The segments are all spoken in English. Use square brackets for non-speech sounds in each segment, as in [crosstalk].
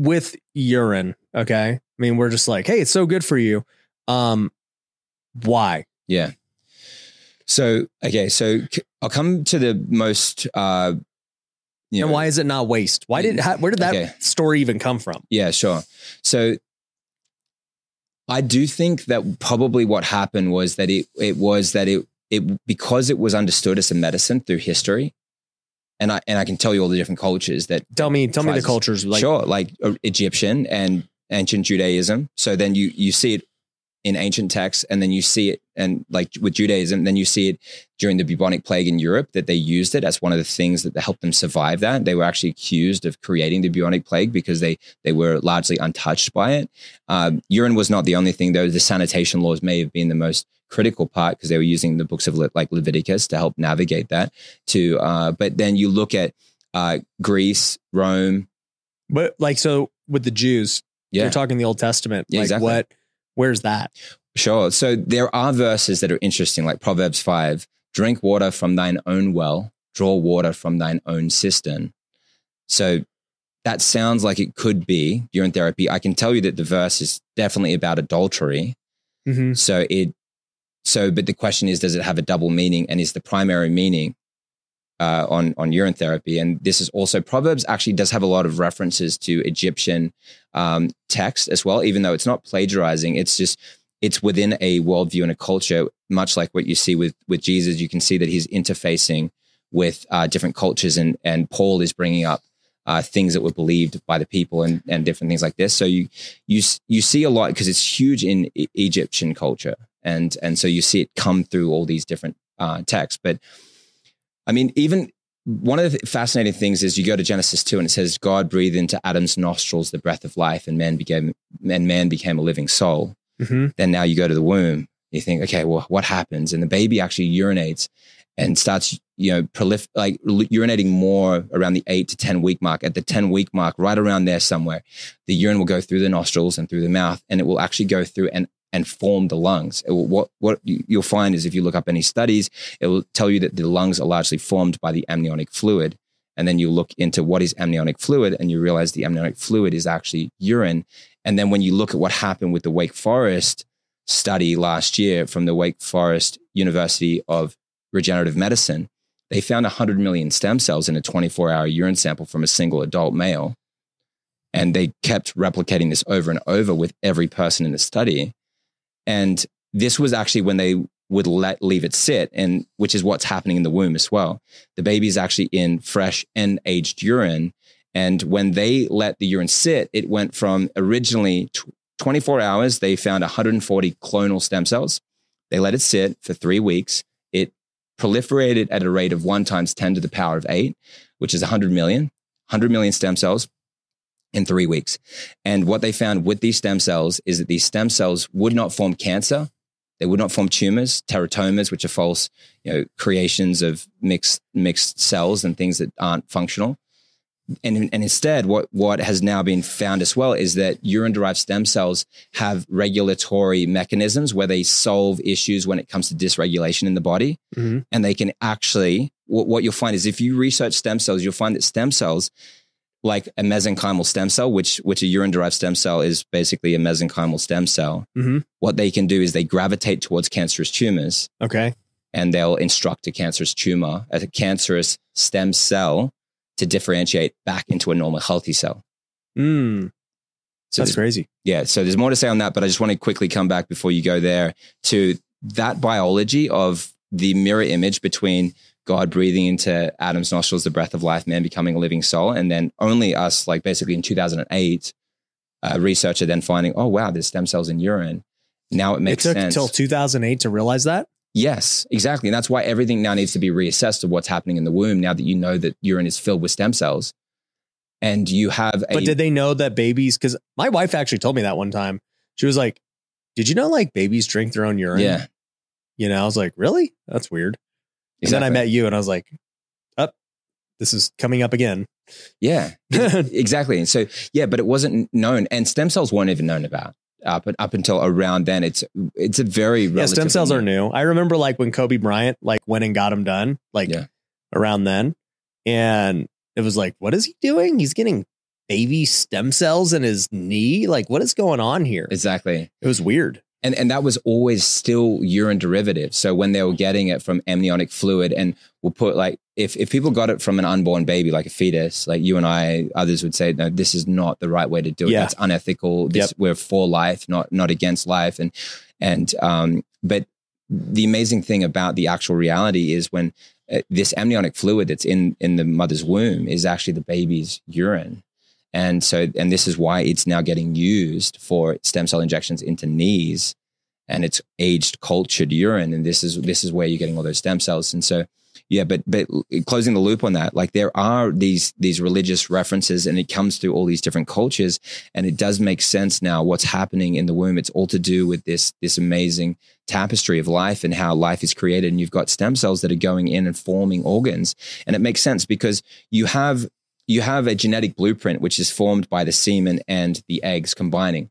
with urine, okay? I mean, we're just like, hey, it's so good for you. Um, why? Yeah. So okay, so I'll come to the most. uh you and know, why is it not waste? Why did how, where did that Okay. story even come from? Yeah, sure. So I do think that probably what happened was that it it was that it it because it was understood as a medicine through history, and I and I can tell you all the different cultures that Tell me, tell me the cultures. Like, sure, like uh, Egyptian and ancient Judaism. So then you you see it in ancient texts, and then you see it, and like with Judaism, then you see it during the bubonic plague in Europe that they used it as one of the things that helped them survive. That they were actually accused of creating the bubonic plague because they they were largely untouched by it. Um, urine was not the only thing, though. The sanitation laws may have been the most critical part because they were using the books of Le- like Leviticus to help navigate that. To uh, but then you look at uh, Greece, Rome. but like, so with the Jews, Yeah, you're talking the Old Testament. Yeah, like, exactly. what? Where's that? Sure. So there are verses that are interesting, like Proverbs 5 drink water from thine own well, draw water from thine own cistern. So that sounds like it could be urine therapy. I can tell you that the verse is definitely about adultery. Mm-hmm. So it, so, but the question is, does it have a double meaning? And is the primary meaning uh, on on urine therapy? And this is also Proverbs actually does have a lot of references to Egyptian um, text as well, even though it's not plagiarizing. It's just it's within a worldview and a culture, much like what you see with with Jesus. You can see that he's interfacing with uh, different cultures, and and Paul is bringing up uh, things that were believed by the people and and different things like this. So you you you see a lot because it's huge in E- Egyptian culture, and and so you see it come through all these different uh, texts. But I mean, even one of the fascinating things is you go to Genesis two and it says God breathed into Adam's nostrils the breath of life, and man became and man became a living soul Mm-hmm. then now you go to the womb you think okay well what happens and the baby actually urinates and starts you know prolif- like urinating more around the 8 to 10 week mark at the 10 week mark right around there somewhere the urine will go through the nostrils and through the mouth and it will actually go through and and form the lungs what what you- you'll find is if you look up any studies it will tell you that the lungs are largely formed by the amniotic fluid and then you look into what is amniotic fluid and you realize the amniotic fluid is actually urine and then when you look at what happened with the Wake Forest study last year from the Wake Forest University of Regenerative Medicine, they found 100 million stem cells in a 24 hour urine sample from a single adult male. And they kept replicating this over and over with every person in the study. And this was actually when they would let leave it sit, and which is what's happening in the womb as well. The baby is actually in fresh and aged urine. And when they let the urine sit, it went from originally tw- 24 hours, they found 140 clonal stem cells. They let it sit for three weeks. It proliferated at a rate of one times 10 to the power of eight, which is 100 million, 100 million stem cells in three weeks. And what they found with these stem cells is that these stem cells would not form cancer. They would not form tumors, teratomas, which are false, you know, creations of mixed mixed cells and things that aren't functional and, and instead, what, what has now been found as well is that urine derived stem cells have regulatory mechanisms where they solve issues when it comes to dysregulation in the body. Mm-hmm. And they can actually, what, what you'll find is if you research stem cells, you'll find that stem cells, like a mesenchymal stem cell, which, which a urine derived stem cell is basically a mesenchymal stem cell, Mm-hmm. what they can do is they gravitate towards cancerous tumors Okay. and they'll instruct a cancerous tumor, a cancerous stem cell to differentiate back into a normal healthy cell. Mm, So that's crazy. yeah, so there's more to say on that, but I just want to quickly come back before you go there to that biology of the mirror image between God breathing into Adam's nostrils the breath of life, man becoming a living soul, and then only us, like basically in 2008, a researcher then finding, oh wow, there's stem cells in urine. Now it makes it took sense. until 2008 to realize that. Yes, exactly. And that's why everything now needs to be reassessed of what's happening in the womb now that you know that urine is filled with stem cells. And you have a But did they know that babies? Because my wife actually told me that one time. She was like, "Did you know like babies drink their own urine?" Yeah. You know, I was like, "Really? That's weird." And then I met you, and I was like, "Up, this is coming up again." Yeah, [laughs] exactly. And so, yeah, but it wasn't known, and stem cells weren't even known about up up until around then. It's it's a very yeah, stem cells are new. I remember like when Kobe Bryant like went and got them done, like Yeah. around then, and it was like, "What is he doing? He's getting baby stem cells in his knee. Like, what is going on here? exactly. It was weird. And and that was always still urine derivative. So when they were getting it from amniotic fluid, and we'll put like if if people got it from an unborn baby, like a fetus, like you and I, others would say, no, this is not the right way to do it. Yeah. That's unethical. This Yep. we're for life, not not against life. And and um, but the amazing thing about the actual reality is when uh, this amniotic fluid that's in in the mother's womb is actually the baby's urine. And so, and this is why it's now getting used for stem cell injections into knees, and it's aged cultured urine, and this is this is where you're getting all those stem cells. And so, yeah, but but closing the loop on that, like there are these these religious references, and it comes through all these different cultures, and it does make sense now what's happening in the womb. It's all to do with this this amazing tapestry of life and how life is created, and you've got stem cells that are going in and forming organs, and it makes sense because you have you have a genetic blueprint which is formed by the semen and the eggs combining.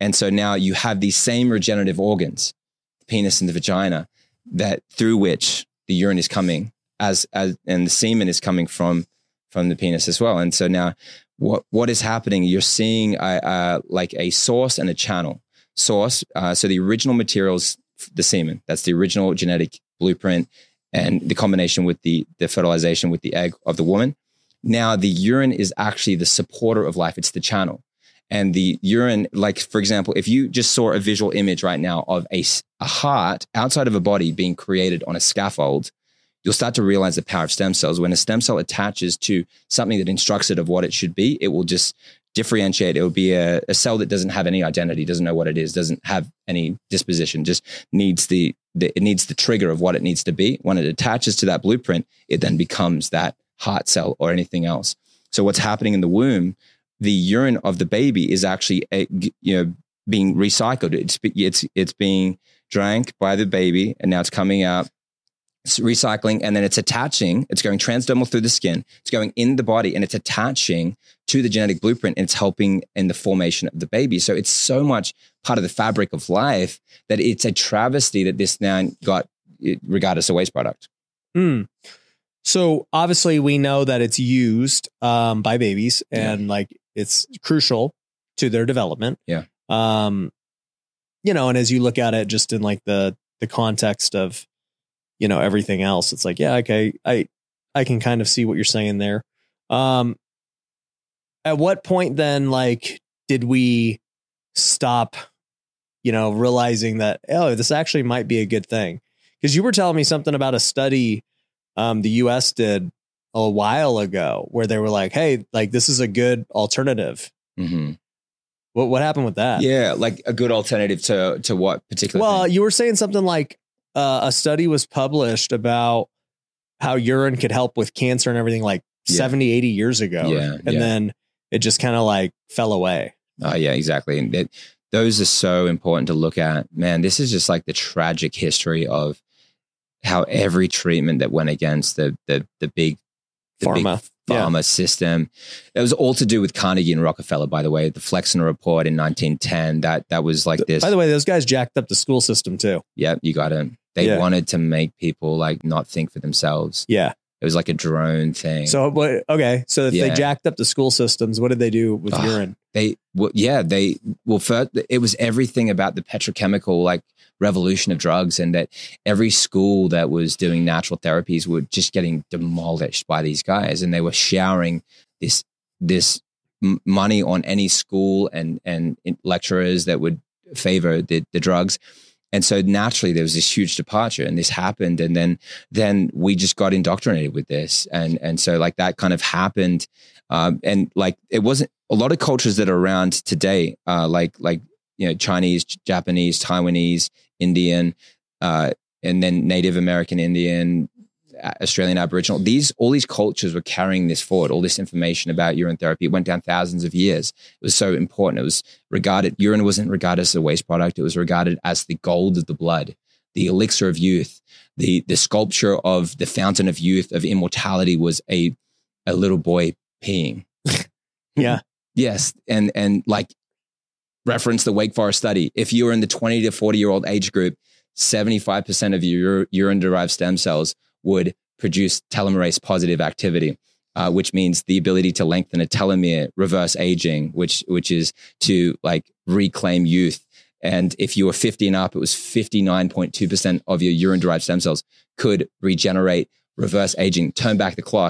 And so now you have these same regenerative organs, the penis and the vagina, that through which the urine is coming as as and the semen is coming from from the penis as well. And so now what what is happening? You're seeing a, uh, like a source and a channel. Source, uh, so the original materials, the semen, that's the original genetic blueprint, and the combination with the the fertilization with the egg of the woman. Now the urine is actually the supporter of life. It's the channel. And the urine, like for example, if you just saw a visual image right now of a, a heart outside of a body being created on a scaffold, you'll start to realize the power of stem cells. When a stem cell attaches to something that instructs it of what it should be, it will just differentiate. It will be a, a cell that doesn't have any identity, doesn't know what it is, doesn't have any disposition, just needs the, the it needs the trigger of what it needs to be. When it attaches to that blueprint, it then becomes that heart cell or anything else. So what's happening in the womb, the urine of the baby is actually a, you know being recycled. It's it's it's being drank by the baby, and now it's coming out. It's recycling, and then it's attaching. It's going transdermal through the skin. It's going in the body, and it's attaching to the genetic blueprint. And it's helping in the formation of the baby. So it's so much part of the fabric of life that it's a travesty that this now got regarded as a waste product. Hmm. So obviously we know that it's used um, by babies and like it's crucial to their development. Yeah. Um, you know, and as you look at it just in like the the context of, you know, everything else, it's like, yeah, okay, I I can kind of see what you're saying there. Um at what point then like did we stop, you know, realizing that, oh, this actually might be a good thing? Because you were telling me something about a study um, the US did a while ago where they were like, hey, like this is a good alternative. Mm-hmm. What what happened with that? Yeah, like a good alternative to to what particular? Well, thing? you were saying something like uh, a study was published about how urine could help with cancer and everything like Yeah. 70, 80 years ago. Yeah, And yeah. then it just kind of like fell away. Oh yeah, exactly. And that, those are so important to look at. Man, this is just like the tragic history of how every treatment that went against the the the big the Pharma. big pharma system. It was all to do with Carnegie and Rockefeller, by the way. The Flexner report in 1910. That that was like this. By the way, those guys jacked up the school system too. yeah, you got it. They Yeah. wanted to make people like not think for themselves. Yeah. It was like a drone thing. So okay. So if they jacked up the school systems, what did they do with Ugh. urine? They well, yeah they well first it was everything about the petrochemical like revolution of drugs and that every school that was doing natural therapies were just getting demolished by these guys and they were showering this this m- money on any school and and lecturers that would favor the, the drugs. And so naturally there was this huge departure and this happened and then then we just got indoctrinated with this. And and so like that kind of happened um, and like it wasn't a lot of cultures that are around today, uh, like like you know Chinese, Japanese, Taiwanese, Indian, uh, and then Native American Indian, Australian Aboriginal. These all these cultures were carrying this forward. All this information about urine therapy. It went down thousands of years. It was so important. It was regarded urine wasn't regarded as a waste product. It was regarded as the gold of the blood, the elixir of youth, the the sculpture of the fountain of youth of immortality was a a little boy peeing. [laughs] [laughs] Yeah. Yes, and and like reference the Wake Forest study. If you are in the 20 to 40 year old age group, 75% of your urine derived stem cells would produce telomerase positive activity. uh, which means the ability to lengthen a telomere, reverse aging, which which is to like reclaim youth. And if you were 50 and up, it was 59.2% of your urine derived stem cells could regenerate, reverse aging, turn back the clock